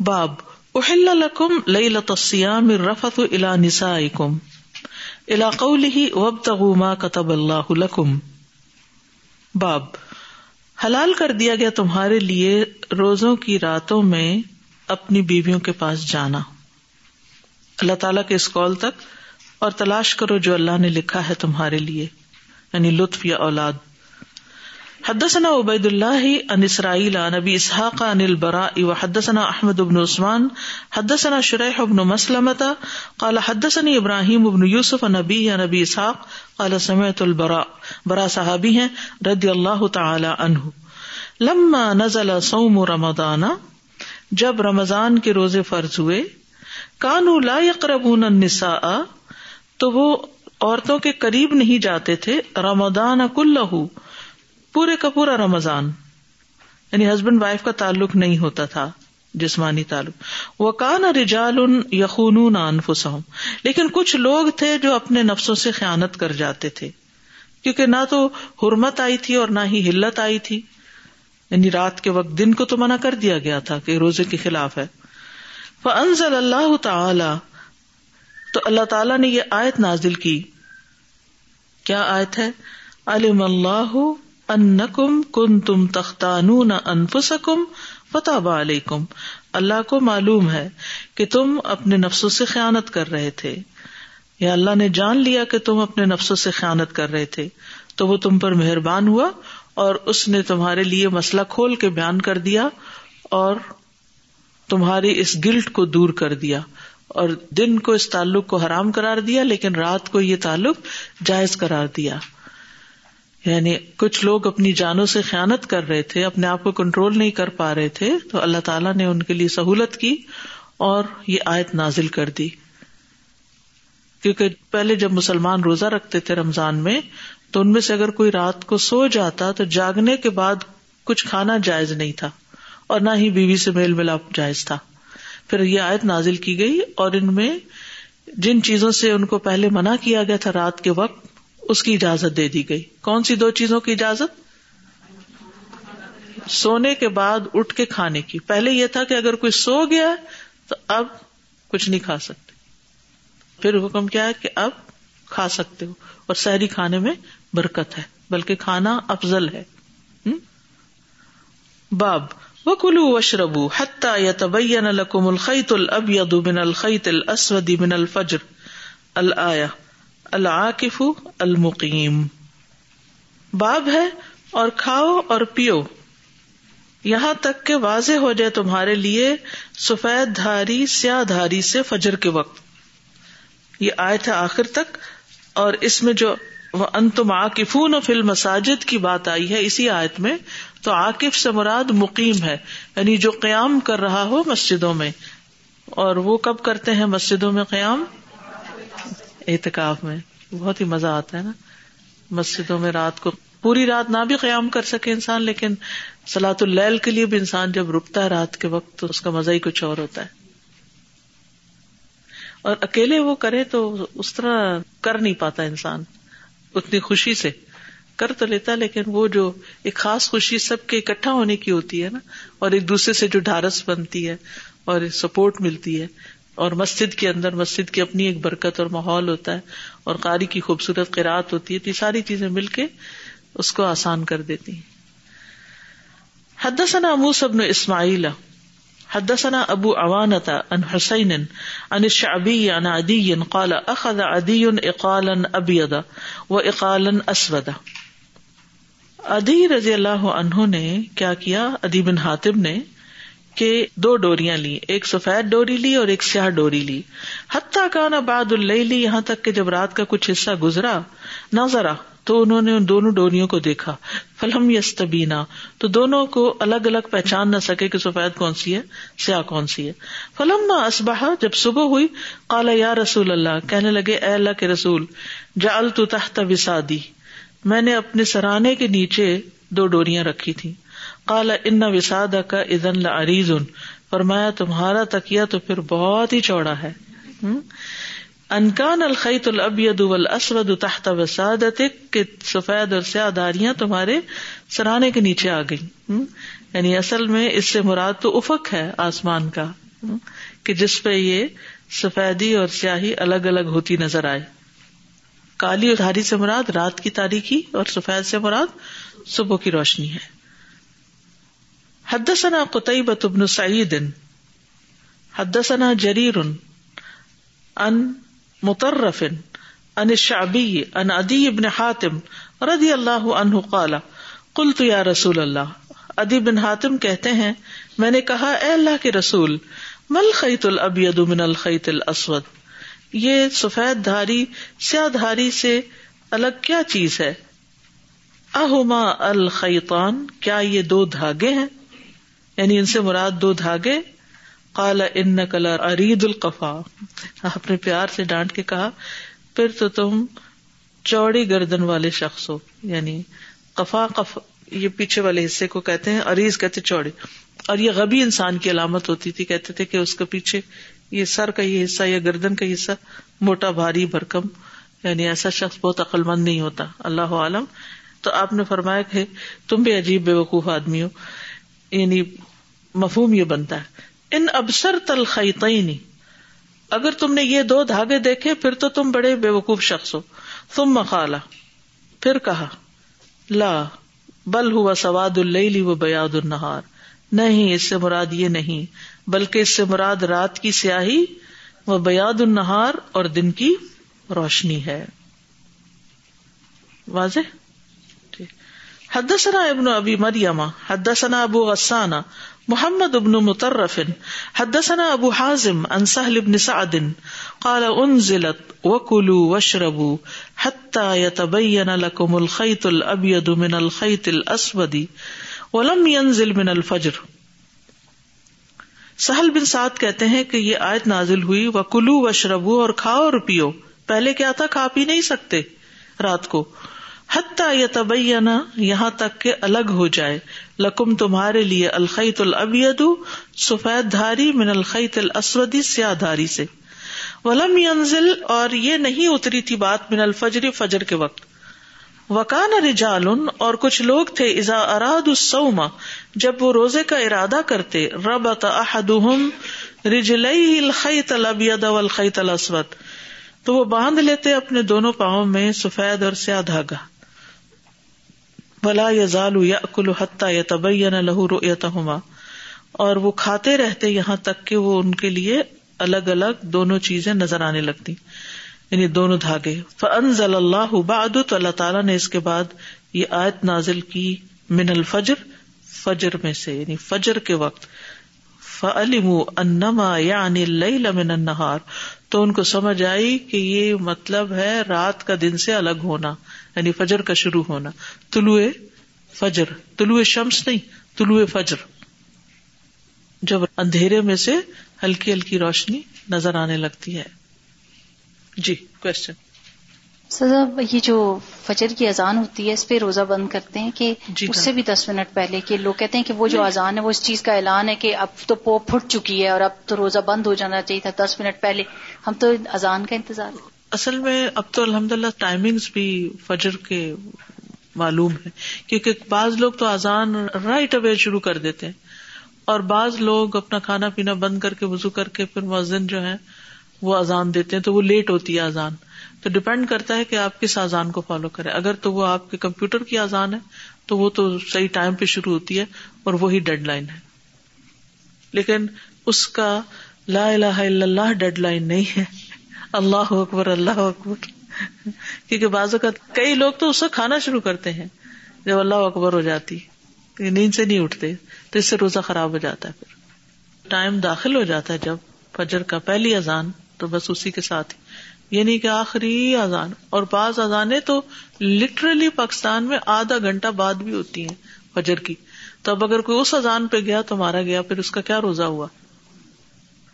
باب، احل لکم لیلۃ الصیام الرفث الى نسائکم. الى قوله وابتغوا ما كتب اللہ لکم. باب، حلال کر دیا گیا تمہارے لیے روزوں کی راتوں میں اپنی بیویوں کے پاس جانا۔ اللہ تعالیٰ کے اس کال تک اور تلاش کرو جو اللہ نے لکھا ہے تمہارے لیے یعنی لطف یا اولاد۔ حدثنا عبید اللہ ان اسرائیل عن نبی اسحاق ان البراء وحدثنا احمد بن عثمان، حدثنا شریح بن مسلمت قال حدثني ابراہیم بن یوسف عن نبی یا نبی اسحاق، قال سمعت البراء برا صحابی ہیں، رضی اللہ تعالی عنہ۔ لما نزل صوم رمضان، جب رمضان کے روزے فرض ہوئے، کانو لا يقربون النساء، تو وہ عورتوں کے قریب نہیں جاتے تھے، رمضان کل پورے کا پورا رمضان یعنی ہسبینڈ وائف کا تعلق نہیں ہوتا تھا، جسمانی تعلق۔ وہ کان رجال یخون انفسہم لیکن کچھ لوگ تھے جو اپنے نفسوں سے خیانت کر جاتے تھے۔ کیونکہ نہ تو حرمت آئی تھی اور نہ ہی ہلت آئی تھی۔ یعنی رات کے وقت دن کو تو منع کر دیا گیا تھا کہ روزے کے خلاف ہے۔ فانزل اللہ تعالی تو اللہ تعالی نے یہ آیت نازل کی۔ کیا آیت ہے؟ علم اللہ انکم کن تم تختانون انفسکم فتح علیکم۔ اللہ کو معلوم ہے کہ تم اپنے نفسوں سے خیانت کر رہے تھے۔ یا اللہ نے جان لیا کہ تم اپنے نفسوں سے خیانت کر رہے تھے۔ تو وہ تم پر مہربان ہوا اور اس نے تمہارے لیے مسئلہ کھول کے بیان کر دیا اور تمہاری اس گلٹ کو دور کر دیا اور دن کو اس تعلق کو حرام کرار دیا لیکن رات کو یہ تعلق جائز قرار دیا۔ یعنی کچھ لوگ اپنی جانوں سے خیالت کر رہے تھے، اپنے آپ کو کنٹرول نہیں کر پا رہے تھے، تو اللہ تعالیٰ نے ان کے لیے سہولت کی اور یہ آیت نازل کر دی۔ کیونکہ پہلے جب مسلمان روزہ رکھتے تھے رمضان میں، تو ان میں سے اگر کوئی رات کو سو جاتا تو جاگنے کے بعد کچھ کھانا جائز نہیں تھا اور نہ ہی بیوی سے میل ملاپ جائز تھا۔ پھر یہ آیت نازل کی گئی اور ان میں جن چیزوں سے ان کو پہلے منع کیا گیا تھا رات کے وقت اس کی اجازت دے دی گئی۔ کون سی دو چیزوں کی اجازت؟ سونے کے بعد اٹھ کے کھانے کی۔ پہلے یہ تھا کہ اگر کوئی سو گیا تو اب کچھ نہیں کھا سکتے۔ پھر حکم کیا ہے کہ اب کھا سکتے ہو۔ اور سحری کھانے میں برکت ہے، بلکہ کھانا افضل ہے۔ باب۔ و کلو وشربو حتہ یا تبین القم الخیت الب من الخیت الاسود من الفجر۔ الآیا العاقف المقیم۔ باب ہے اور کھاؤ اور پیو۔ یہاں تک کہ واضح ہو جائے تمہارے لیے سفید دھاری، سیاہ دھاری سے فجر کے وقت۔ یہ آئے تھے آخر تک اور اس میں جو انتم عاقفون و فل مساجد کی بات آئی ہے اسی آیت میں تو عاقف سے مراد مقیم ہے یعنی جو قیام کر رہا ہو مسجدوں میں۔ اور وہ کب کرتے ہیں مسجدوں میں قیام؟ احتکاف میں بہت ہی مزہ آتا ہے نا۔ مسجدوں میں رات کو پوری رات نہ بھی قیام کر سکے انسان، لیکن سلاۃ اللیل کے لیے بھی انسان جب رکتا ہے رات کے وقت، تو اس کا مزہ ہی کچھ اور ہوتا ہے۔ اور اکیلے وہ کرے تو اس طرح کر نہیں پاتا انسان۔ اتنی خوشی سے کر تو لیتا، لیکن وہ جو ایک خاص خوشی سب کے اکٹھا ہونے کی ہوتی ہے نا، اور ایک دوسرے سے جو ڈھارس بنتی ہے اور سپورٹ ملتی ہے اور مسجد کے اندر مسجد کی اپنی ایک برکت اور ماحول ہوتا ہے اور قاری کی خوبصورت قرآت ہوتی ہے تو یہ ساری چیزیں مل کے اس کو آسان کر دیتی ہیں۔ حدثنا موس ابن اسماعیل، حدثنا ابو اوانتا ان حسین ان شعبی ان عدی قال اخذ عدی اقالا ابیضا و اقالا اسودا ادی رضی اللہ عنہ نے کیا کیا؟ ادی بن حاتم نے کہ دو ڈوریاں لی ایک سفید ڈوری لی اور ایک سیاہ ڈوری لی۔ حتیٰ کا نا باد لی یہاں تک کہ جب رات کا کچھ حصہ گزرا، نہ ذرا، تو انہوں نے ان دونوں ڈوریوں کو دیکھا۔ فلم یستبینا، تو دونوں کو الگ الگ پہچان نہ سکے کہ سفید کون سی ہے، سیاہ کون سی ہے۔ فلم نہ اسبہ جب صبح ہوئی کالا یا رسول اللہ، کہنے لگے، اے اللہ کے رسول جال تو تحت وسادی۔ میں نے اپنے سرانے کے نیچے دو ڈوریاں رکھی تھی کالا ان وساد کا ادن عریض فرمایا، تمہارا تکیا تو پھر بہت ہی چوڑا ہے. انکان الخیت البید اسود تحت وساد سفید اور سیاہ داریاں تمہارے سرانے کے نیچے آ گئی یعنی اصل میں اس سے مراد تو افق ہے آسمان کا۔ کہ جس پہ یہ سفیدی اور سیاہی الگ الگ ہوتی نظر آئے۔ کالی اور ہاری سے مراد رات کی تاریخی اور سفید سے مراد صبح کی روشنی ہے۔ حدثنا قطعبة بن سعيد، حدثنا جرير ان مترف ان الشعبي ان ادی بن حاتم رضی اللہ عنہ قال، قلت یا رسول اللہ ادی بن حاتم کہتے ہیں، میں نے کہا، اے اللہ کے رسول مل خیت الابید من الخیت الاسود یہ سفید دھاری، سیاہ دھاری سے الگ کیا چیز ہے؟ اہما الخیطان، کیا یہ دو دھاگے ہیں؟ یعنی ان سے مراد دو دھاگے۔ کالا ان کلا ارید القفا۔ اپنے پیار سے ڈانٹ کے کہا، پھر تو تم چوڑی گردن والے شخص ہو۔ یعنی کفا کف یہ پیچھے والے حصے کو کہتے ہیں اریز کہتے چوڑے اور یہ غبی انسان کی علامت ہوتی تھی، کہتے تھے کہ اس کے پیچھے یہ سر کا یہ حصہ یا گردن کا حصہ موٹا، بھاری، بھرکم۔ یعنی ایسا شخص بہت عقل مند نہیں ہوتا۔ اللہ عالم۔ تو آپ نے فرمایا کہ تم بھی عجیب، بے وقوف آدمی ہو۔ یعنی مفہوم یہ بنتا ہے۔ ان ابسر تلخی اگر تم نے یہ دو دھاگے دیکھے، پھر تو تم بڑے بے وقوف شخص ہو۔ تم مخالا پھر کہا، لا، بل ہوا سواد اللی و بیاد النہار۔ نہیں، اس سے مراد یہ نہیں، بلکہ اس سے مراد رات کی سیاہی و بیاد النہار اور دن کی روشنی ہے۔ واضح؟ حدثنا ابن ابی مریم، حدثنا ابو غسانہ محمد ابن مترف حدثنا ابو حازم عن سهل بن سعد، قال انزلت وكلوا واشربوا حتى يتبين لكم الخيط الابيض من الخيط الاسود ولم ينزل من الفجر۔ سہل بن سعد کہتے ہیں کہ یہ آیت نازل ہوئی وہ کلو و شربو اور کھاؤ اور پیو۔ پہلے کیا تھا؟ کھا پی نہیں سکتے رات کو۔ حتیٰ یا تبینا یہاں تک کہ الگ ہو جائے۔ لکم تمہارے لیے الخیت البید سفید دھاری من الخیت الاسودی سیاہ دھاری سے۔ ولم ینزل، اور یہ نہیں اتری تھی بات من الفجر، فجر کے وقت۔ وکان رجال اور کچھ لوگ تھے ازا اراد السوما جب وہ روزے کا ارادہ کرتے، ربط احدهم رجلئی الخیت الابید والخیت الاسود۔ تو وہ باندھ لیتے اپنے دونوں پاؤں میں سفید اور سیاہ دھاگا ولا یزال یاکل حتى يتبين له رؤيتهما اور وہ کھاتے رہتے یہاں تک کہ وہ ان کے لیے الگ الگ دونوں چیزیں نظر آنے لگتی یعنی دونوں دھاگے۔ فانزل اللہ بعد تو اللہ تعالیٰ نے اس کے بعد یہ آیت نازل کی من الفجر، فجر میں سے یعنی فجر کے وقت۔ فعلموا انما یعنی اللیل من النہار تو ان کو سمجھ آئی کہ یہ مطلب ہے رات کا دن سے الگ ہونا۔ یعنی فجر کا شروع ہونا۔ طلوع فجر۔ طلوع شمس نہیں طلوع فجر۔ جب اندھیرے میں سے ہلکی ہلکی روشنی نظر آنے لگتی ہے۔ جی کوشچن سزا یہ جو فجر کی اذان ہوتی ہے اس پہ روزہ بند کرتے ہیں کہ جی اس سے بھی دس منٹ پہلے کہ لوگ کہتے ہیں کہ وہ جو اذان ہے وہ اس چیز کا اعلان ہے کہ اب تو پو پھٹ چکی ہے اور اب تو روزہ بند ہو جانا چاہیے تھا دس منٹ پہلے۔ ہم تو اذان کا انتظار۔ اصل میں اب تو الحمد للہ ٹائمنگس بھی فجر کے معلوم ہے کیونکہ بعض لوگ تو اذان رائٹ اوے شروع کر دیتے ہیں۔ اور بعض لوگ اپنا کھانا پینا بند کر کے وزو کر کے پھر مؤذن جو ہے وہ اذان دیتے ہیں، تو وہ لیٹ ہوتی ہے اذان۔ تو ڈپینڈ کرتا ہے کہ آپ کس اذان کو فالو کرے اگر تو وہ آپ کے کمپیوٹر کی اذان ہے، تو وہ تو صحیح ٹائم پہ شروع ہوتی ہے اور وہی ڈیڈ لائن ہے۔ لیکن اس کا لا الہ الا اللہ ڈیڈ لائن نہیں ہے۔ اللہ اکبر اللہ اکبر۔ کیونکہ بعض اوقات کئی لوگ تو اس سے کھانا شروع کرتے ہیں، جب اللہ اکبر ہو جاتی نیند سے نہیں اٹھتے، تو اس سے روزہ خراب ہو جاتا ہے پھر۔ ٹائم داخل ہو جاتا ہے جب فجر کا پہلی اذان، تو بس اسی کے ساتھ ہی۔ یعنی کہ آخری اذان۔ اور بعض اذانیں تو لٹرلی پاکستان میں آدھا گھنٹہ بعد بھی ہوتی ہیں فجر کی۔ تو اب اگر کوئی اس اذان پہ گیا تو مارا گیا، پھر اس کا کیا روزہ ہوا؟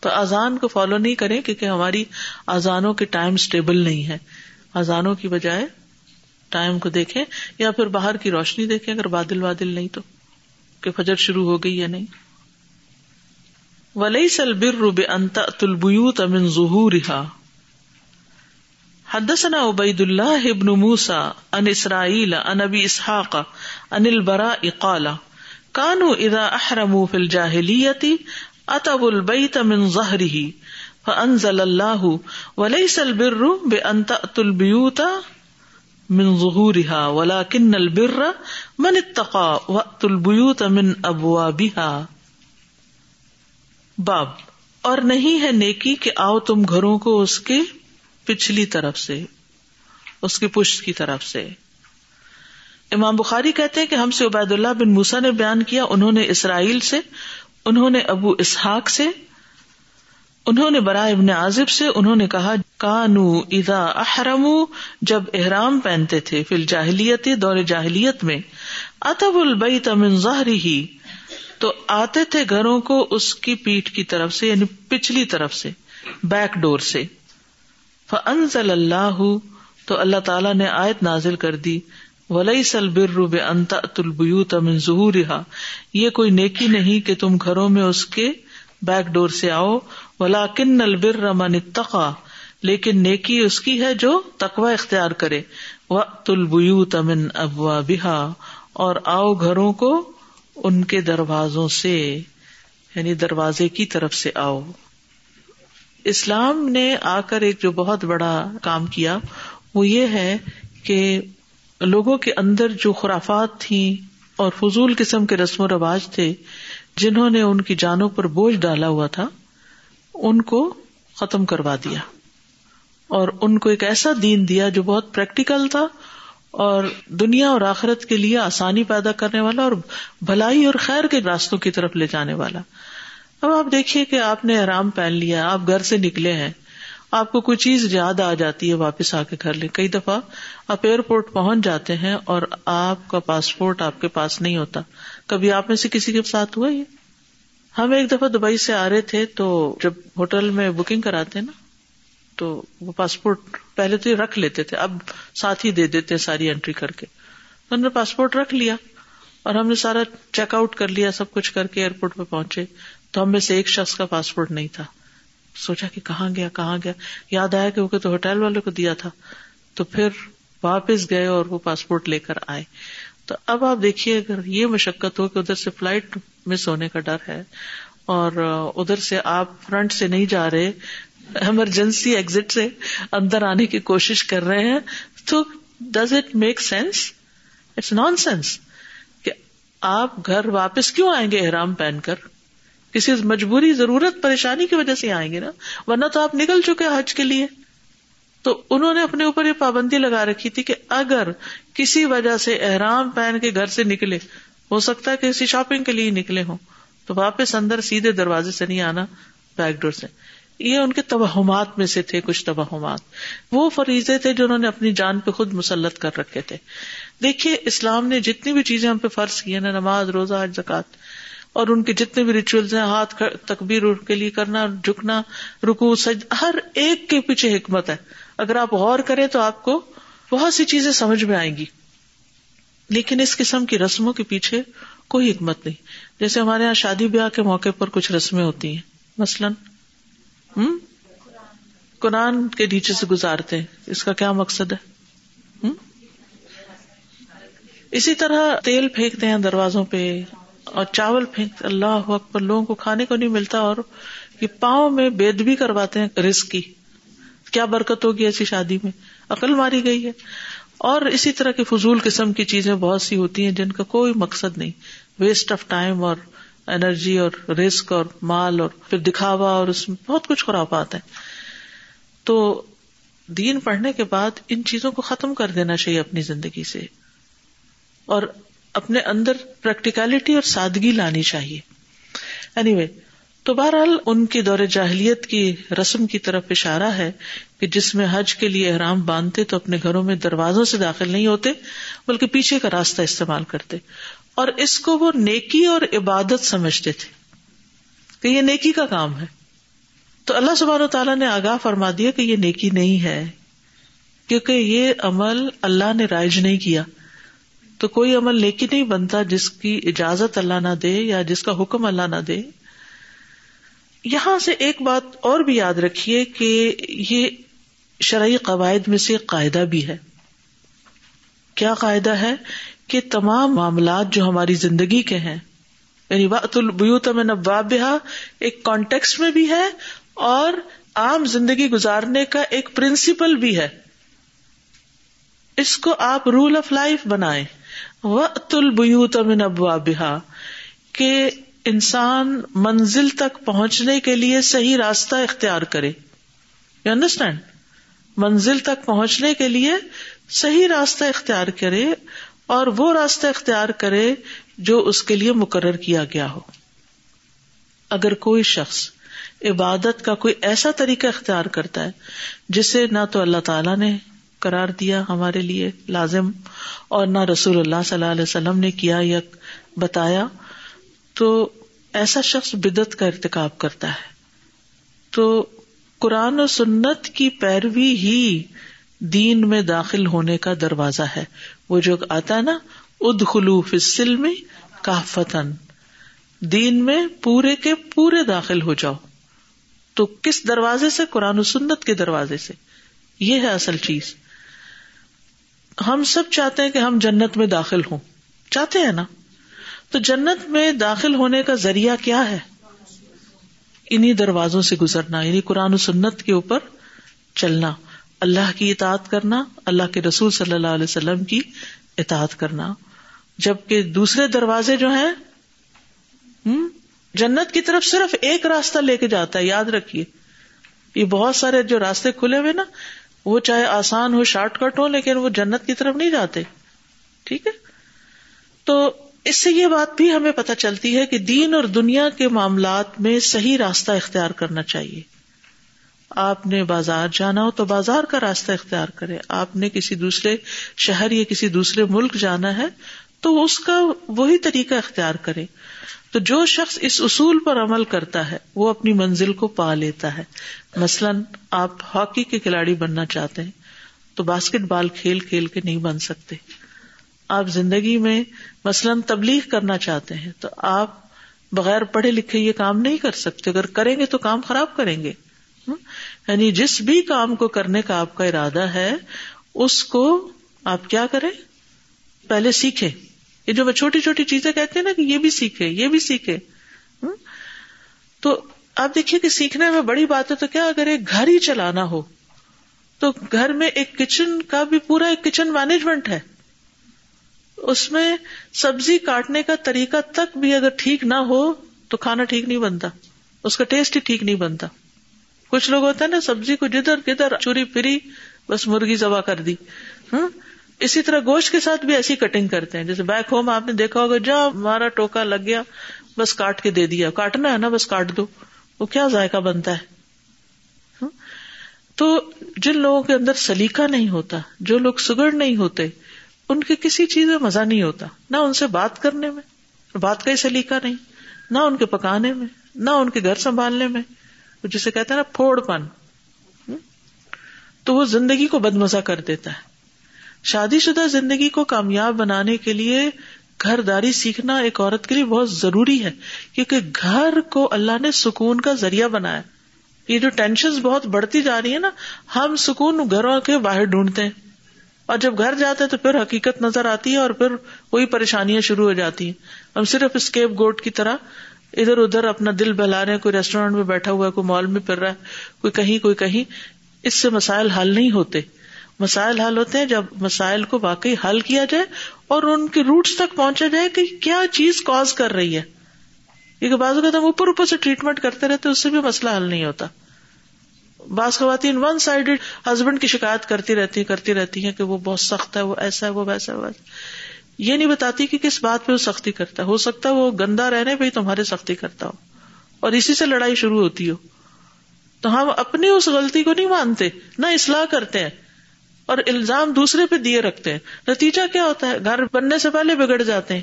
تو اذان کو فالو نہیں کریں کیونکہ ہماری اذانوں کے ٹائم اسٹیبل نہیں ہے۔ اذانوں کی بجائے ٹائم کو دیکھیں یا پھر باہر کی روشنی دیکھیں اگر بادل بادل نہیں تو کہ فجر شروع ہو گئی یا نہیں۔ ولی سل بر روب انت تلبیوت امن ظہور حدثنا عبید اللہ ابن موسا ان اسرائیل ان ابی اسحاق ان البراء قال كانوا اذا احرموا في الجاهليه اتب البیت من ظہرہ فانزل اللہ ولیس البر بان تأتوا البیوت من ظہورها ولكن البر من اتقى وأتوا البیوت من ابوابها باب، اور نہیں ہے نیکی کہ آؤ تم گھروں کو اس کے پچھلی طرف سے، اس کی پشت کی طرف سے۔ امام بخاری کہتے ہیں کہ ہم سے عبید اللہ بن موسا نے بیان کیا، انہوں نے اسرائیل سے انہوں نے ابو اسحاق سے، انہوں نے برائے ابن عازب سے، انہوں نے کہا، کانو ادا احرم جب احرام پہنتے تھے فل جاہلیت دور جاہلیت میں اتب البئی تمن ظاہری ہی تو آتے تھے گھروں کو اس کی پیٹ کی طرف سے یعنی پچھلی طرف سے بیک ڈور سے۔ فنزل اللہ تو اللہ تعالیٰ نے آیت نازل کر دی۔ ولی سل بر انتا تلبیو تمن ظہور یہ کوئی نیکی نہیں کہ تم گھروں میں اس کے بیک ڈور سے آؤ۔ ولا کن البر رمن تقا لیکن نیکی اس کی ہے جو تقوا اختیار کرے۔ و تلبیو تمن ابوا بہا اور آؤ گھروں کو ان کے دروازوں سے یعنی دروازے کی طرف سے آؤ۔ اسلام نے آ کر ایک جو بہت بڑا کام کیا، وہ یہ ہے کہ لوگوں کے اندر جو خرافات تھی اور فضول قسم کے رسم و رواج تھے، جنہوں نے ان کی جانوں پر بوجھ ڈالا ہوا تھا، ان کو ختم کروا دیا۔ اور ان کو ایک ایسا دین دیا جو بہت پریکٹیکل تھا اور دنیا اور آخرت کے لیے آسانی پیدا کرنے والا اور بھلائی اور خیر کے راستوں کی طرف لے جانے والا۔ اب آپ دیکھیے کہ آپ نے آرام پہن لیا، آپ گھر سے نکلے ہیں۔ آپ کو کوئی چیز یاد آ جاتی ہے واپس آ کے گھر لے کئی دفعہ آپ ایئرپورٹ پہنچ جاتے ہیں اور آپ کا پاسپورٹ آپ کے پاس نہیں ہوتا۔ کبھی آپ میں سے کسی کے ساتھ ہوا یہ؟ ہم ایک دفعہ دبئی سے آ رہے تھے تو جب ہوٹل میں بکنگ کراتے نا، تو وہ پاسپورٹ پہلے تو رکھ لیتے تھے، اب ساتھ ہی دے دیتے ساری اینٹری کر کے۔ انہوں نے پاسپورٹ رکھ لیا اور ہم نے سارا چیک آؤٹ کر لیا، سب کچھ کر کے ایئرپورٹ پہ پہنچے۔ تو ہم میں سے ایک شخص کا پاسپورٹ نہیں تھا۔ سوچا کہ کہاں گیا کہاں گیا۔ یاد آیا کہ وہ تو ہوٹل والے کو دیا تھا۔ تو پھر واپس گئے اور وہ پاسپورٹ لے کر آئے۔ تو اب آپ دیکھیے، اگر یہ مشقت ہو کہ ادھر سے فلائٹ مس ہونے کا ڈر ہے اور ادھر سے آپ فرنٹ سے نہیں جا رہے، ایمرجنسی ایگزٹ سے اندر آنے کی کوشش کر رہے ہیں، تو does it make sense it's nonsense کہ آپ گھر واپس کیوں آئیں گے احرام پہن کر؟ کسی مجبوری، ضرورت، پریشانی کی وجہ سے آئیں گے نا، ورنہ تو آپ نکل چکے حج کے لیے۔ تو انہوں نے اپنے اوپر یہ پابندی لگا رکھی تھی کہ اگر کسی وجہ سے احرام پہن کے گھر سے نکلے، ہو سکتا ہے کہ کسی شاپنگ کے لیے نکلے ہوں، تو واپس اندر سیدھے دروازے سے نہیں آنا، بیک ڈور سے۔ یہ ان کے توہمات میں سے تھے، کچھ توہمات۔ وہ فریضے تھے جو انہوں نے اپنی جان پہ خود مسلط کر رکھے تھے۔ دیکھیے، اسلام نے جتنی بھی چیزیں ہم پہ فرض کی نا نماز، روزہ زکات اور ان کے جتنے بھی ریچولس ہیں، ہاتھ تکبیر کے لیے کرنا، جھکنا رکو سج ہر ایک کے پیچھے حکمت ہے۔ اگر آپ غور کریں تو آپ کو بہت سی چیزیں سمجھ میں آئیں گی۔ لیکن اس قسم کی رسموں کے پیچھے کوئی حکمت نہیں۔ جیسے ہمارے یہاں شادی بیاہ کے موقع پر کچھ رسمیں ہوتی ہیں۔ مثلاً ہوں قرآن کے نیچے سے گزارتے ہیں۔ اس کا کیا مقصد ہے؟ اسی طرح تیل پھینکتے ہیں دروازوں پہ۔ اور چاول پھینک اللہ اکبر، لوگوں کو کھانے کو نہیں ملتا اور یہ پاؤں میں بید بھی کرواتے ہیں رسک کی۔ کیا برکت ہوگی ایسی شادی میں؟ عقل ماری گئی ہے۔ اور اسی طرح کی فضول قسم کی چیزیں بہت سی ہوتی ہیں جن کا کوئی مقصد نہیں۔ ویسٹ آف ٹائم اور انرجی اور رسک اور مال اور پھر دکھاوا اور اس میں بہت کچھ خرافات ہے تو دین پڑھنے کے بعد ان چیزوں کو ختم کر دینا چاہیے اپنی زندگی سے۔ اور اپنے اندر پریکٹیکلٹی اور سادگی لانی چاہیے۔ اینی وے تو بہرحال ان کی دور جاہلیت کی رسم کی طرف اشارہ ہے کہ جس میں حج کے لیے احرام باندھتے تو اپنے گھروں میں دروازوں سے داخل نہیں ہوتے، بلکہ پیچھے کا راستہ استعمال کرتے۔ اور اس کو وہ نیکی اور عبادت سمجھتے تھے کہ یہ نیکی کا کام ہے۔ تو اللہ سبحانہ تعالیٰ نے آگاہ فرما دیا کہ یہ نیکی نہیں ہے، کیونکہ یہ عمل اللہ نے رائج نہیں کیا۔ تو کوئی عمل نیکی نہیں بنتا جس کی اجازت اللہ نہ دے یا جس کا حکم اللہ نہ دے۔ یہاں سے ایک بات اور بھی یاد رکھیے کہ یہ شرعی قواعد میں سے قاعدہ بھی ہے۔ کیا قاعدہ ہے کہ تمام معاملات جو ہماری زندگی کے ہیں یعنی وقت البیوت میں نباب ایک کانٹیکس میں بھی ہے اور عام زندگی گزارنے کا ایک پرنسپل بھی ہے۔ اس کو آپ رول آف لائف بنائے وقت البیوت میں نباب کہ انسان منزل تک پہنچنے کے لیے صحیح راستہ اختیار کرے۔ یو انڈرسٹینڈ منزل تک پہنچنے کے لیے صحیح راستہ اختیار کرے اور وہ راستہ اختیار کرے جو اس کے لیے مقرر کیا گیا ہو۔ اگر کوئی شخص عبادت کا کوئی ایسا طریقہ اختیار کرتا ہے جسے نہ تو اللہ تعالی نے قرار دیا ہمارے لیے لازم اور نہ رسول اللہ صلی اللہ علیہ وسلم نے کیا یا بتایا، تو ایسا شخص بدت کا ارتکاب کرتا ہے۔ تو قرآن و سنت کی پیروی ہی دین میں داخل ہونے کا دروازہ ہے۔ وہ جو آتا ہے نا اد خلوف سلم کافتن دین میں پورے کے پورے داخل ہو جاؤ۔ تو کس دروازے سے؟ قرآن و سنت کے دروازے سے۔ یہ ہے اصل چیز۔ ہم سب چاہتے ہیں کہ ہم جنت میں داخل ہوں۔ چاہتے ہیں نا؟ تو جنت میں داخل ہونے کا ذریعہ کیا ہے؟ انہیں دروازوں سے گزرنا یعنی قرآن و سنت کے اوپر چلنا، اللہ کی اطاعت کرنا، اللہ کے رسول صلی اللہ علیہ وسلم کی اطاعت کرنا۔ جبکہ دوسرے دروازے جو ہیں جنت کی طرف صرف ایک راستہ لے کے جاتا ہے، یاد رکھیے۔ یہ بہت سارے جو راستے کھلے ہوئے نا وہ چاہے آسان ہو شارٹ کٹ ہو لیکن وہ جنت کی طرف نہیں جاتے۔ ٹھیک ہے؟ تو اس سے یہ بات بھی ہمیں پتہ چلتی ہے کہ دین اور دنیا کے معاملات میں صحیح راستہ اختیار کرنا چاہیے۔ آپ نے بازار جانا ہو تو بازار کا راستہ اختیار کرے آپ نے کسی دوسرے شہر یا کسی دوسرے ملک جانا ہے تو اس کا وہی طریقہ اختیار کرے تو جو شخص اس اصول پر عمل کرتا ہے، وہ اپنی منزل کو پا لیتا ہے۔ مثلاً آپ ہاکی کے کھلاڑی بننا چاہتے ہیں، تو باسکٹ بال کھیل کھیل کے نہیں بن سکتے۔ آپ زندگی میں مثلاً تبلیغ کرنا چاہتے ہیں، تو آپ بغیر پڑھے لکھے یہ کام نہیں کر سکتے۔ اگر کریں گے تو کام خراب کریں گے۔ یعنی جس بھی کام کو کرنے کا آپ کا ارادہ ہے، اس کو آپ کیا کریں؟ پہلے سیکھے یہ جو وہ چھوٹی چھوٹی چیزیں کہتے ہیں نا کہ یہ بھی سیکھے، یہ بھی سیکھے۔ تو آپ دیکھیے کہ سیکھنے میں بڑی بات ہے تو کیا اگر ایک گھر ہی چلانا ہو، تو گھر میں ایک کچن کا بھی پورا ایک کچن مینجمنٹ ہے۔ اس میں سبزی کاٹنے کا طریقہ تک بھی اگر ٹھیک نہ ہو تو کھانا ٹھیک نہیں بنتا۔ اس کا ٹیسٹ ہی ٹھیک نہیں بنتا۔ کچھ لوگ ہوتا ہے نا سبزی کو جدھر کدھر چوری پھری بس مرغی زبا کر دی۔ ہاں اسی طرح گوشت کے ساتھ بھی ایسی کٹنگ کرتے ہیں۔ جیسے بیک ہوم آپ نے دیکھا ہوگا جہاں ہمارا ٹوکا لگ گیا، بس کاٹ کے دے دیا۔ کاٹنا ہے نا، بس کاٹ دو۔ وہ کیا ذائقہ بنتا ہے؟ ہاں؟ تو جن لوگوں کے اندر سلیقہ نہیں ہوتا، جو لوگ سگڑ نہیں ہوتے، ان کے کسی چیز میں مزہ نہیں ہوتا۔ نہ ان سے بات کرنے میں، بات کا ہی سلیقہ نہیں۔ نہ ان کے پکانے میں، نہ ان کے گھر سنبھالنے میں۔ جسے کہتے ہیں نا پھوڑ پن ہاں؟ تو وہ زندگی کو بد مزہ کر دیتا ہے۔ شادی شدہ زندگی کو کامیاب بنانے کے لیے گھر داری سیکھنا ایک عورت کے لیے بہت ضروری ہے، کیونکہ گھر کو اللہ نے سکون کا ذریعہ بنایا۔ یہ جو ٹینشن بہت بڑھتی جا رہی ہے نا، ہم سکون گھروں کے باہر ڈھونڈتے ہیں۔ اور جب گھر جاتے تو پھر حقیقت نظر آتی ہے اور پھر وہی پریشانیاں شروع ہو جاتی ہیں۔ ہم صرف اسکیپ گوٹ کی طرح ادھر ادھر اپنا دل بہلا رہے ہیں، کوئی ریسٹورینٹ میں بیٹھا ہوا ہے، کوئی مال میں پھر رہا ہے، کوئی کہیں کوئی کہیں، اس سے مسائل حل نہیں ہوتے۔ مسائل حل ہوتے ہیں جب مسائل کو واقعی حل کیا جائے اور ان کے روٹس تک پہنچا جائے کہ کیا چیز کاز کر رہی ہے۔ کیونکہ بعض اوقات ہم اوپر اوپر سے ٹریٹمنٹ کرتے رہتے اس سے بھی مسئلہ حل نہیں ہوتا۔ بعض خواتین ون سائڈ ہسبینڈ کی شکایت کرتی رہتی کرتی رہتی ہیں کہ وہ بہت سخت ہے، وہ ایسا ہے، وہ ویسا ہے۔ یہ نہیں بتاتی کہ کس بات پہ وہ سختی کرتا ہے۔ ہو سکتا ہے وہ گندا رہنے پہ ہی تمہارے سختی کرتا ہو۔ اور اسی سے لڑائی شروع ہوتی ہو۔ تو ہم اپنی اس غلطی کو نہیں مانتے، نہ اصلاح کرتے ہیں۔ اور الزام دوسرے پہ دیے رکھتے ہیں۔ نتیجہ کیا ہوتا ہے؟ گھر بننے سے پہلے بگڑ جاتے ہیں۔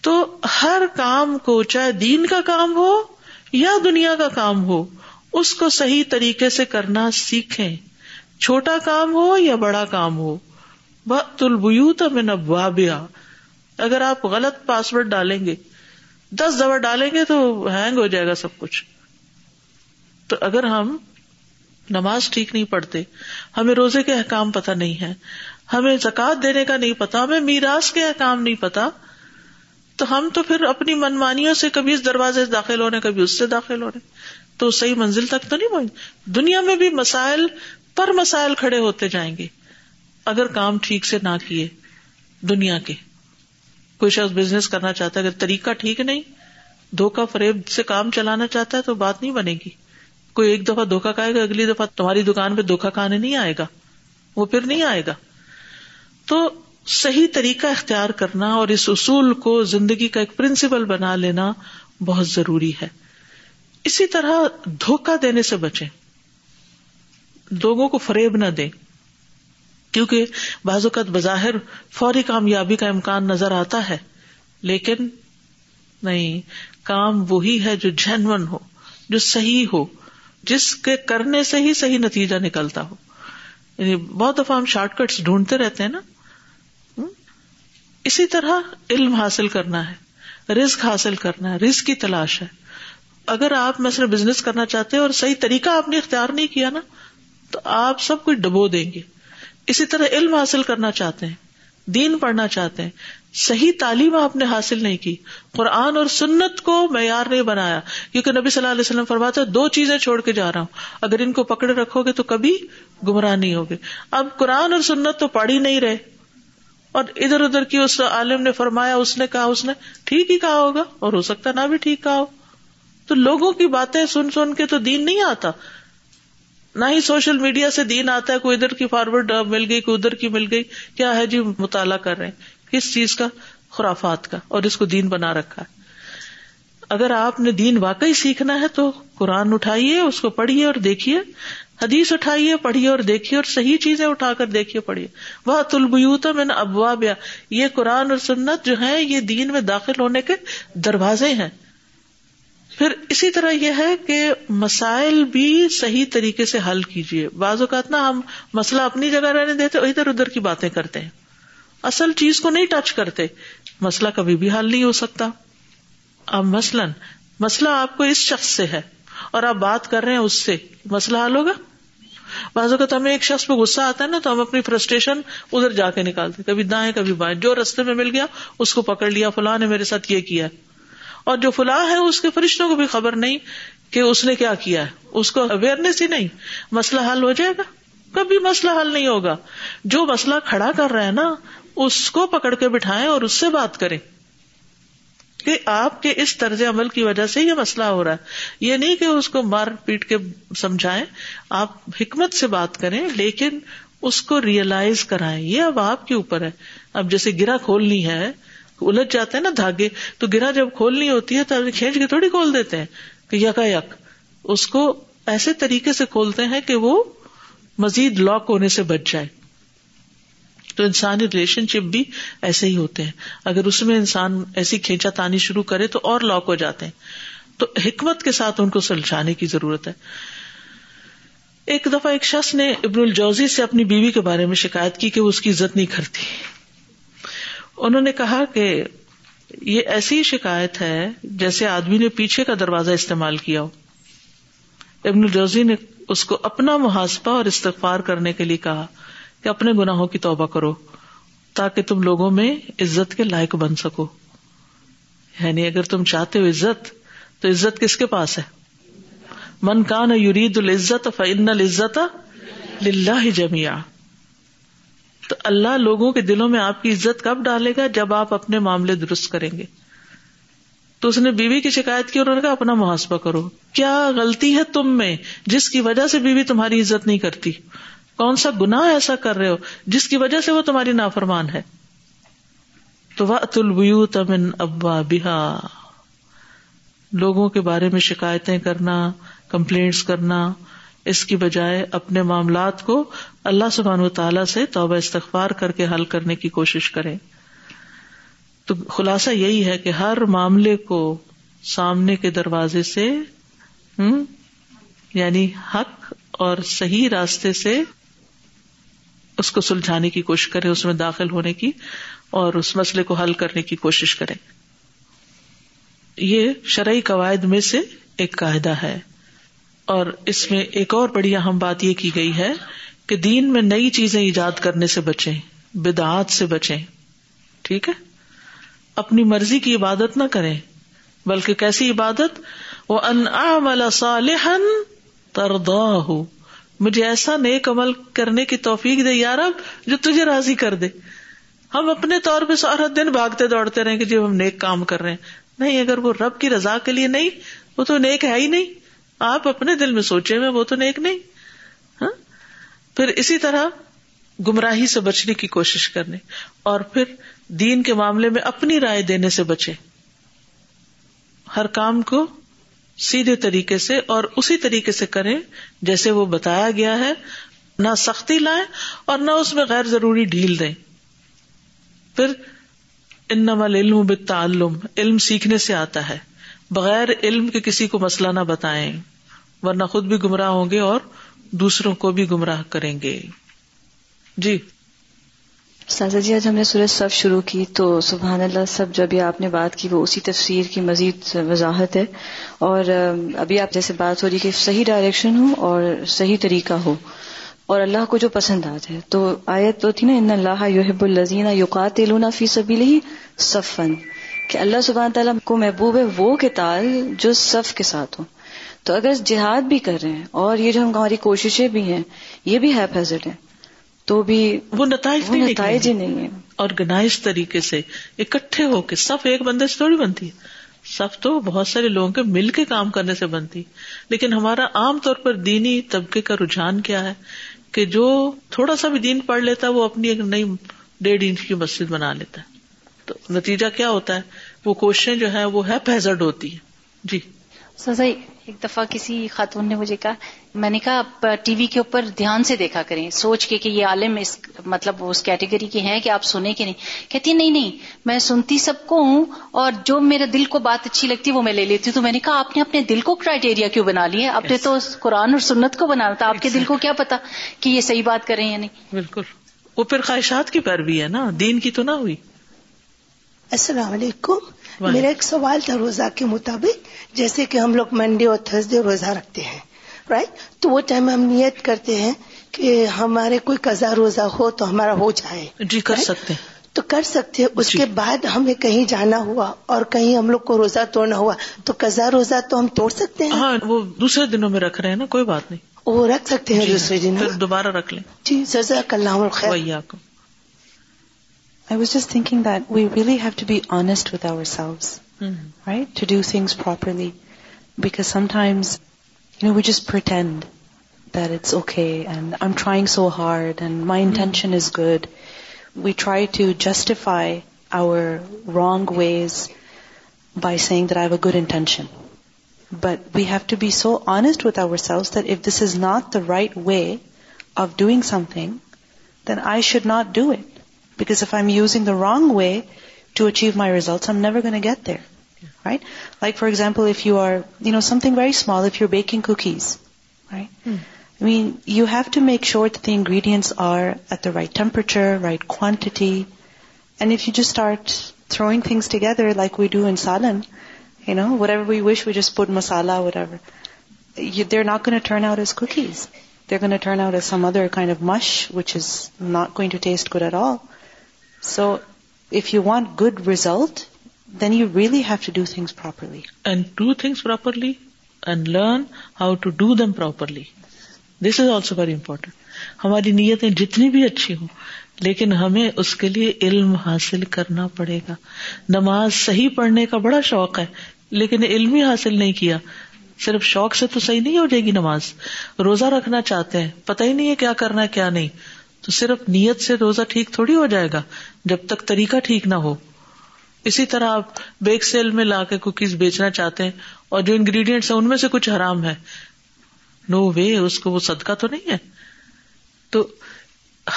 تو ہر کام کو چاہے دین کا کام ہو یا دنیا کا کام ہو، اس کو صحیح طریقے سے کرنا سیکھیں۔ چھوٹا کام ہو یا بڑا کام ہو۔ بت البیوت میں نبوابیا اگر آپ غلط پاسورڈ ڈالیں گے، دس دفعہ ڈالیں گے تو ہینگ ہو جائے گا سب کچھ۔ تو اگر ہم نماز ٹھیک نہیں پڑھتے، ہمیں روزے کے احکام پتہ نہیں ہے ہمیں زکات دینے کا نہیں پتا ہمیں میراث کے احکام نہیں پتا تو ہم تو پھر اپنی منمانیوں سے کبھی اس دروازے سے داخل ہونے، کبھی اس سے داخل ہونے، تو صحیح منزل تک تو نہیں پہنچ۔ دنیا میں بھی مسائل پر مسائل کھڑے ہوتے جائیں گے۔ اگر کام ٹھیک سے نہ کیے دنیا کے، کوئی شخص بزنس کرنا چاہتا ہے، اگر طریقہ ٹھیک نہیں دھوکا فریب سے کام چلانا چاہتا ہے تو بات نہیں بنے گی۔ کوئی ایک دفعہ دھوکا کھائے گا، اگلی دفعہ تمہاری دکان پہ دھوکا کھانے نہیں آئے گا۔ وہ پھر نہیں آئے گا۔ تو صحیح طریقہ اختیار کرنا اور اس اصول کو زندگی کا ایک پرنسپل بنا لینا بہت ضروری ہے۔ اسی طرح دھوکا دینے سے بچیں۔ لوگوں کو فریب نہ دیں۔ کیونکہ بعض اوقات بظاہر فوری کامیابی کا امکان نظر آتا ہے، لیکن نہیں، کام وہی ہے جو جینون ہو، جو صحیح ہو۔ جس کے کرنے سے ہی صحیح نتیجہ نکلتا ہو۔ یعنی بہت دفعہ ہم شارٹ کٹس ڈھونڈتے رہتے ہیں نا۔ اسی طرح علم حاصل کرنا ہے رسک حاصل کرنا ہے رسک کی تلاش ہے۔ اگر آپ مثلا بزنس کرنا چاہتے ہیں اور صحیح طریقہ آپ نے اختیار نہیں کیا نا، تو آپ سب کچھ ڈبو دیں گے۔ اسی طرح علم حاصل کرنا چاہتے ہیں، دین پڑھنا چاہتے ہیں صحیح تعلیم آپ نے حاصل نہیں کی۔ قرآن اور سنت کو معیار نہیں بنایا۔ کیونکہ نبی صلی اللہ علیہ وسلم فرماتا دو چیزیں چھوڑ کے جا رہا ہوں۔ اگر ان کو پکڑے رکھو گے تو کبھی گمراہ نہیں ہوگے۔ اب قرآن اور سنت تو پڑھ ہی نہیں رہے۔ اور ادھر ادھر کی اس عالم نے فرمایا، اس نے کہا، اس نے ٹھیک ہی کہا ہوگا اور ہو سکتا نہ بھی ٹھیک کہا ہو۔ تو لوگوں کی باتیں سن سن کے تو دین نہیں آتا۔ نہ ہی سوشل میڈیا سے دین آتا ہے، کوئی ادھر کی فارورڈ مل گئی، کوئی ادھر کی مل گئی۔ کیا ہے جی؟ مطالعہ کر رہے ہیں۔ کس چیز کا؟ خرافات کا، اور اس کو دین بنا رکھا ہے۔ اگر آپ نے دین واقعی سیکھنا ہے تو قرآن اٹھائیے، اس کو پڑھیے اور دیکھیے۔ حدیث اٹھائیے، پڑھیے اور دیکھیے، اور صحیح چیزیں اٹھا کر دیکھیے، پڑھیے۔ وہ تلبیوتا میں ابواب یہ قرآن اور سنت جو ہے یہ دین میں داخل ہونے کے دروازے ہیں۔ پھر اسی طرح یہ ہے کہ مسائل بھی صحیح طریقے سے حل کیجیے بعض اوقات نا ہم مسئلہ اپنی جگہ رہنے دیتے ادھر ادھر کی باتیں کرتے ہیں۔ اصل چیز کو نہیں ٹچ کرتے۔ مسئلہ کبھی بھی حل نہیں ہو سکتا۔ اب مثلاً، مسئلہ آپ کو اس شخص سے ہے اور آپ بات کر رہے ہیں اس سے۔ مسئلہ حل ہوگا؟ بعض اوقات ہمیں ایک شخص پہ غصہ آتا ہے نا تو ہم اپنی فرسٹریشن ادھر جا کے نکالتے کبھی دائیں، کبھی بائیں۔ جو رستے میں مل گیا، اس کو پکڑ لیا، فلاں نے میرے ساتھ یہ کیا اور جو فلاں ہے، اس کے فرشتوں کو بھی خبر نہیں کہ اس نے کیا کیا ہے۔ اس کو اویئرنیس ہی نہیں۔ مسئلہ حل ہو جائے گا۔ کبھی مسئلہ حل نہیں ہوگا۔ جو مسئلہ کھڑا کر رہا ہے نا اس کو پکڑ کے بٹھائیں اور اس سے بات کریں کہ آپ کے اس طرز عمل کی وجہ سے یہ مسئلہ ہو رہا ہے۔ یہ نہیں کہ اس کو مار پیٹ کے سمجھائیں، آپ حکمت سے بات کریں، لیکن اس کو ریئلائز کرائیں۔ یہ اب آپ کے اوپر ہے۔ اب جیسے گرا کھولنی ہے، الجھ جاتے ہیں نا دھاگے، تو گرا جب کھولنی ہوتی ہے تو کھینچ کے تھوڑی کھول دیتے ہیں کہ یکا یک۔ اس کو ایسے طریقے سے کھولتے ہیں کہ وہ مزید لاک ہونے سے بچ جائے۔ تو انسانی ریلیشن شپ بھی ایسے ہی ہوتے ہیں۔ اگر اس میں انسان ایسی کھینچا تانی شروع کرے تو اور لاک ہو جاتے ہیں۔ تو حکمت کے ساتھ ان کو سلجھانے کی ضرورت ہے۔ ایک دفعہ ایک شخص نے ابن الجوزی سے اپنی بیوی کے بارے میں شکایت کی کہ وہ اس کی عزت نہیں کرتی۔ انہوں نے کہا کہ یہ ایسی شکایت ہے جیسے آدمی نے پیچھے کا دروازہ استعمال کیا ہو۔ ابن الجوزی نے اس کو اپنا محاسبہ اور استغفار کرنے کے لیے کہا۔ کہ اپنے گناہوں کی توبہ کرو تاکہ تم لوگوں میں عزت کے لائق بن سکو۔ یعنی اگر تم چاہتے ہو عزت، تو عزت کس کے پاس ہے؟ من کان یورید العزت فن العزت للہ جمیا تو اللہ لوگوں کے دلوں میں آپ کی عزت کب ڈالے گا؟ جب آپ اپنے معاملے درست کریں گے۔ تو اس نے بیوی کی شکایت کی اور انہوں نے کہا، اپنا محاسبہ کرو۔ کیا غلطی ہے تم میں جس کی وجہ سے بیوی تمہاری عزت نہیں کرتی؟ کون سا گنا ایسا کر رہے ہو جس کی وجہ سے وہ تمہاری نافرمان ہے؟ تو وہ تمن ابا بہا لوگوں کے بارے میں شکایتیں کرنا کمپلینٹس کرنا، اس کی بجائے اپنے معاملات کو اللہ سبحان و تعالی سے توبہ استغفار کر کے حل کرنے کی کوشش کرے تو خلاصہ یہی ہے کہ ہر معاملے کو سامنے کے دروازے سے یعنی حق اور صحیح راستے سے اس کو سلجھانے کی کوشش کرے اس میں داخل ہونے کی اور اس مسئلے کو حل کرنے کی کوشش کرے یہ شرعی قواعد میں سے ایک قاعدہ ہے۔ اور اس میں ایک اور بڑی اہم بات یہ کی گئی ہے کہ دین میں نئی چیزیں ایجاد کرنے سے بچیں، بدعات سے بچیں۔ ٹھیک ہے؟ اپنی مرضی کی عبادت نہ کریں، بلکہ کیسی عبادت؟ وہ ان صالحا تردا مجھے ایسا نیک عمل کرنے کی توفیق دے یار جو تجھے راضی کر دے۔ ہم اپنے طور پہ سارا دن بھاگتے دوڑتے رہے کہ جب ہم نیک کام کر رہے ہیں۔ نہیں، اگر وہ رب کی رضا کے لیے نہیں، وہ تو نیک ہے ہی نہیں۔ آپ اپنے دل میں سوچے میں وہ تو نیک نہیں۔ ہاں؟ پھر اسی طرح گمراہی سے بچنے کی کوشش کرنے۔ اور پھر دین کے معاملے میں اپنی رائے دینے سے بچے۔ ہر کام کو سیدھے طریقے سے اور اسی طریقے سے کریں جیسے وہ بتایا گیا ہے، نہ سختی لائیں اور نہ اس میں غیر ضروری ڈھیل دیں۔ پھر ان علم بالتعلم، علم سیکھنے سے آتا ہے۔ بغیر علم کے کسی کو مسئلہ نہ بتائیں، ورنہ خود بھی گمراہ ہوں گے اور دوسروں کو بھی گمراہ کریں گے۔ جی۔ سازا جی آج ہم نے سورج صف شروع کی تو سبحان اللہ، سب جو ابھی آپ نے بات کی وہ اسی تفسیر کی مزید وضاحت ہے اور ابھی آپ جیسے بات ہو رہی کہ صحیح ڈائریکشن ہو اور صحیح طریقہ ہو اور اللہ کو جو پسند آ جائے تو آیت تو تھی نا، ان اللہ یحب الزین یوقات فی سبھی ہی صفن کہ اللہ سبحانہ تعالیٰ کو محبوب ہے وہ کتال جو صف کے ساتھ ہو۔ تو اگر جہاد بھی کر رہے ہیں اور یہ جو ہماری کوششیں بھی ہیں، یہ بھی ہے فیزٹ ہے تو بھی وہ نتائج نتائج ہی نہیں ہے آرگنائز طریقے سے اکٹھے ہو کے سب ایک بندے سے تھوڑی بنتی ہے۔ سب تو بہت سارے لوگوں کے مل کے کام کرنے سے بنتی۔ لیکن ہمارا عام طور پر دینی طبقے کا رجحان کیا ہے کہ جو تھوڑا سا بھی دین پڑھ لیتا ہے وہ اپنی ایک نئی ڈیڑھ انچ کی مسجد بنا لیتا ہے۔ تو نتیجہ کیا ہوتا ہے؟ وہ کوششیں جو ہے وہ ہے پیزڈ ہوتی ہے جی سزا ایک دفعہ کسی خاتون نے مجھے کہا میں نے کہا آپ ٹی وی کے اوپر دھیان سے دیکھا کریں سوچ کے کہ یہ عالم اس مطلب اس کیٹیگری کے ہیں کہ آپ سنیں کہ نہیں۔ کہتی نہیں نہیں میں سنتی سب کو ہوں اور جو میرے دل کو بات اچھی لگتی ہے وہ میں لے لیتی ہوں۔ تو میں نے کہا آپ نے اپنے دل کو کرائٹیریا کیوں بنا لیا آپ نے تو قرآن اور سنت کو بنا تھا آپ کے دل کو کیا پتا کہ یہ صحیح بات کریں یا نہیں؟ بالکل۔ وہ پھر خواہشات کی پیروی ہے نا دین کی تو نہ ہوئی۔ السلام علیکم۔ میرا ایک سوال تھا روزہ کے مطابق جیسے کہ ہم لوگ منڈے اور تھرسڈے روزہ رکھتے ہیں رائٹ تو وہ ٹائم ہم نیت کرتے ہیں کہ ہمارے کوئی قزا روزہ ہو تو ہمارا ہو جائے جی کر سکتے تو کر سکتے اس جی۔ کے بعد ہمیں کہیں جانا ہوا اور کہیں ہم لوگ کو روزہ توڑنا ہوا تو قزا روزہ تو ہم توڑ سکتے ہیں؟ ہاں وہ دوسرے دنوں میں رکھ رہے ہیں نا کوئی بات نہیں۔ وہ رکھ سکتے ہیں جی، دوسرے دنوں دوبارہ رکھ لیں۔ جی جزاک اللہ خیر۔ I was just thinking that we really have to be honest with ourselves, mm-hmm. right? To do things properly. Because sometimes, you know, we just pretend that it's okay and I'm trying so hard and my mm-hmm. intention is good. We try to justify our wrong ways by saying that I have a good intention. But we have to be so honest with ourselves that if this is not the right way of doing something, then I should not do it. Because if I'm using the wrong way to achieve my results, I'm never going to get there. Right? Like, for example, if you are, you know, something very small, if you're baking cookies, right? Hmm. I mean, you have to make sure that the ingredients are at the right temperature, right quantity. And if you just start throwing things together like we do in Salon, whatever we wish, we just put masala, whatever. They're not going to turn out as cookies. They're going to turn out as some other kind of mush, which is not going to taste good at all. So, if you want good result, then you really have to do things properly. And do things properly and learn how to do them properly. This is also very important. ہماری نیتیں جتنی بھی اچھی ہوں لیکن ہمیں اس کے لیے علم حاصل کرنا پڑے گا نماز صحیح پڑھنے کا بڑا شوق ہے لیکن علم ہی حاصل نہیں کیا صرف شوق سے تو صحیح نہیں ہو جائے گی نماز روزہ رکھنا چاہتے ہیں پتہ ہی نہیں ہے کیا کرنا ہے کیا نہیں تو صرف نیت سے روزہ ٹھیک تھوڑی ہو جائے گا جب تک طریقہ ٹھیک نہ ہو۔ اسی طرح آپ بیک سیل میں لا کے کوکیز بیچنا چاہتے ہیں اور جو انگریڈینٹس ہیں ان میں سے کچھ حرام ہے۔ نو وے اس کو وہ صدقہ تو نہیں ہے۔ تو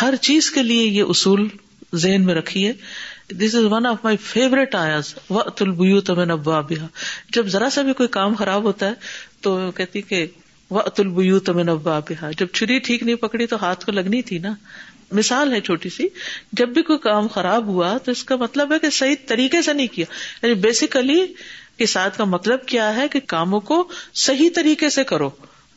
ہر چیز کے لیے یہ اصول ذہن میں رکھیے۔ This is one of my favourite آیاز وقت البیوت من ابوابها جب ذرا سا بھی کوئی کام خراب ہوتا ہے تو کہتی کہ وہ وقت البیوت من ابوابها جب چھری ٹھیک نہیں پکڑی تو ہاتھ کو لگنی تھی نا۔ مثال ہے چھوٹی سی۔ جب بھی کوئی کام خراب ہوا تو اس کا مطلب ہے کہ صحیح طریقے سے نہیں کیا۔ یعنی بیسیکلی کے ساتھ کا مطلب کیا ہے کہ کاموں کو صحیح طریقے سے کرو۔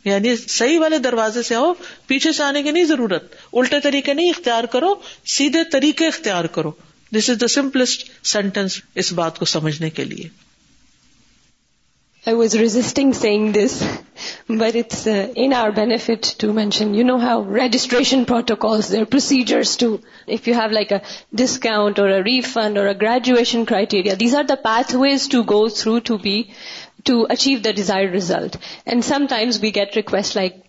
یعنی صحیح والے دروازے سے آؤ، پیچھے سے آنے کی نہیں ضرورت۔ الٹے طریقے نہیں اختیار کرو، سیدھے طریقے اختیار کرو۔ دس از دا سمپلسٹ سینٹینس اس بات کو سمجھنے کے لیے۔ I was resisting saying this, but it's uh, in our benefit to mention, you know how registration protocols, there are procedures to, if you have like a discount or a refund or a graduation criteria, these are the pathways to go through to be, to achieve the desired result. And sometimes we get requests like,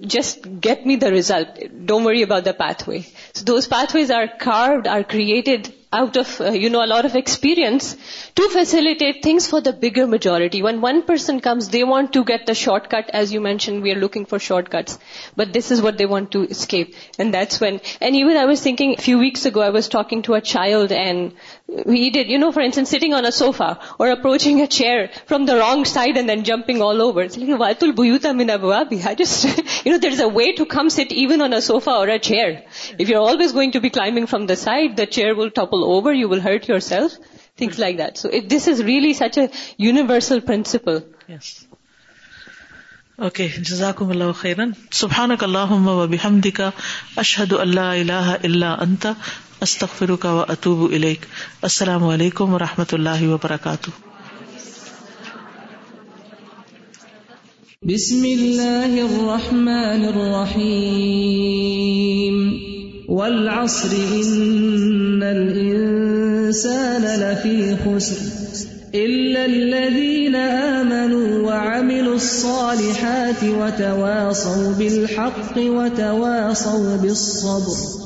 just get me the result. Don't worry about the pathway. So those pathways are carved, are created out of, uh, you know, a lot of experience to facilitate things for the bigger majority. When one person comes, they want to get the shortcut. As you mentioned, we are looking for shortcuts. But this is what they want to escape. And that's when, and even I was thinking a few weeks ago, I was talking to a child and he did, You know, for instance, sitting on a sofa or approaching a chair from the wrong side and then jumping all over. It's like. I just, there's a way to come sit even on a sofa or a chair. If you're always going to be climbing from the side, the chair will topple over, you will hurt yourself. Things like that. So this is really such a universal principle. Yes. Okay, jazakum Allah khairan. Subhanak Allahumma wa bihamdika ashhadu an la ilaha illa أستغفرك وأتوب إليك. السلام عليكم ورحمة الله وبركاته. بسم الله الرحمن الرحيم. والعصر إن الإنسان لفي خسر. إلا الذين آمنوا وعملوا الصالحات وتواصوا بالحق وتواصوا بالصبر.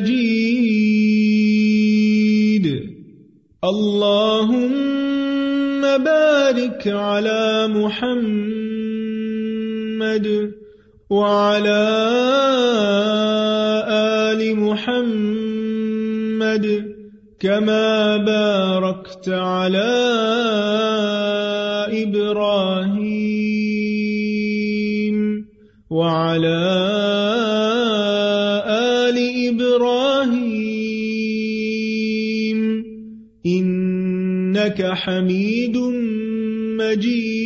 مجيد. اللهم بارك على محمد وعلى آل محمد كما باركت على إبراهيم حميد مجيد.